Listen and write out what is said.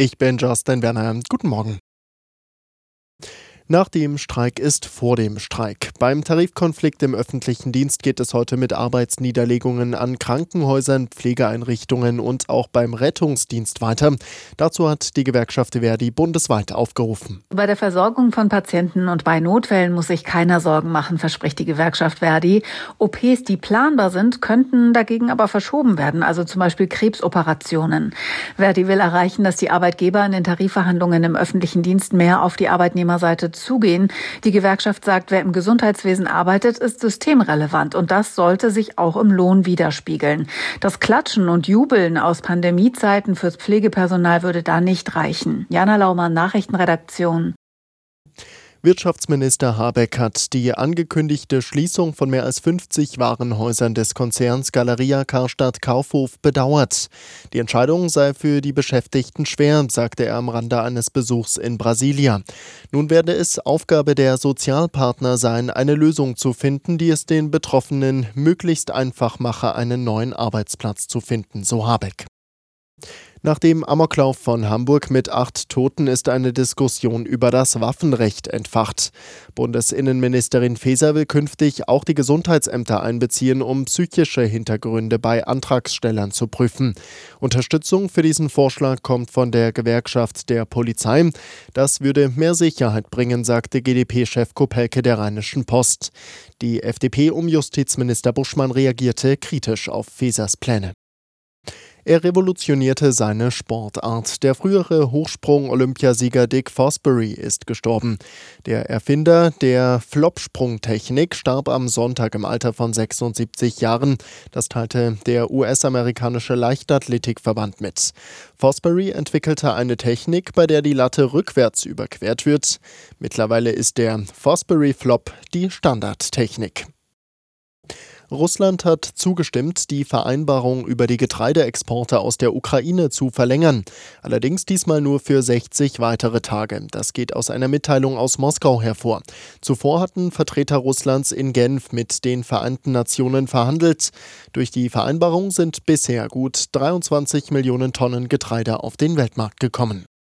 Ich bin Justin Werner. Guten Morgen. Nach dem Streik ist vor dem Streik. Beim Tarifkonflikt im öffentlichen Dienst geht es heute mit Arbeitsniederlegungen an Krankenhäusern, Pflegeeinrichtungen und auch beim Rettungsdienst weiter. Dazu hat die Gewerkschaft Verdi bundesweit aufgerufen. Bei der Versorgung von Patienten und bei Notfällen muss sich keiner Sorgen machen, verspricht die Gewerkschaft Verdi. OPs, die planbar sind, könnten dagegen aber verschoben werden, also zum Beispiel Krebsoperationen. Verdi will erreichen, dass die Arbeitgeber in den Tarifverhandlungen im öffentlichen Dienst mehr auf die Arbeitnehmerseite zugehen. Die Gewerkschaft sagt, wer im Gesundheitswesen arbeitet, ist systemrelevant und das sollte sich auch im Lohn widerspiegeln. Das Klatschen und Jubeln aus Pandemiezeiten fürs Pflegepersonal würde da nicht reichen. Jana Laumann, Nachrichtenredaktion. Wirtschaftsminister Habeck hat die angekündigte Schließung von mehr als 50 Warenhäusern des Konzerns Galeria Karstadt Kaufhof bedauert. Die Entscheidung sei für die Beschäftigten schwer, sagte er am Rande eines Besuchs in Brasilia. Nun werde es Aufgabe der Sozialpartner sein, eine Lösung zu finden, die es den Betroffenen möglichst einfach mache, einen neuen Arbeitsplatz zu finden, so Habeck. Nach dem Amoklauf von Hamburg mit acht Toten ist eine Diskussion über das Waffenrecht entfacht. Bundesinnenministerin Faeser will künftig auch die Gesundheitsämter einbeziehen, um psychische Hintergründe bei Antragstellern zu prüfen. Unterstützung für diesen Vorschlag kommt von der Gewerkschaft der Polizei. Das würde mehr Sicherheit bringen, sagte GdP-Chef Kopelke der Rheinischen Post. Die FDP um Justizminister Buschmann reagierte kritisch auf Fesers Pläne. Er revolutionierte seine Sportart. Der frühere Hochsprung-Olympiasieger Dick Fosbury ist gestorben. Der Erfinder der Flopsprungtechnik starb am Sonntag im Alter von 76 Jahren. Das teilte der US-amerikanische Leichtathletikverband mit. Fosbury entwickelte eine Technik, bei der die Latte rückwärts überquert wird. Mittlerweile ist der Fosbury Flop die Standardtechnik. Russland hat zugestimmt, die Vereinbarung über die Getreideexporte aus der Ukraine zu verlängern. Allerdings diesmal nur für 60 weitere Tage. Das geht aus einer Mitteilung aus Moskau hervor. Zuvor hatten Vertreter Russlands in Genf mit den Vereinten Nationen verhandelt. Durch die Vereinbarung sind bisher gut 23 Millionen Tonnen Getreide auf den Weltmarkt gekommen.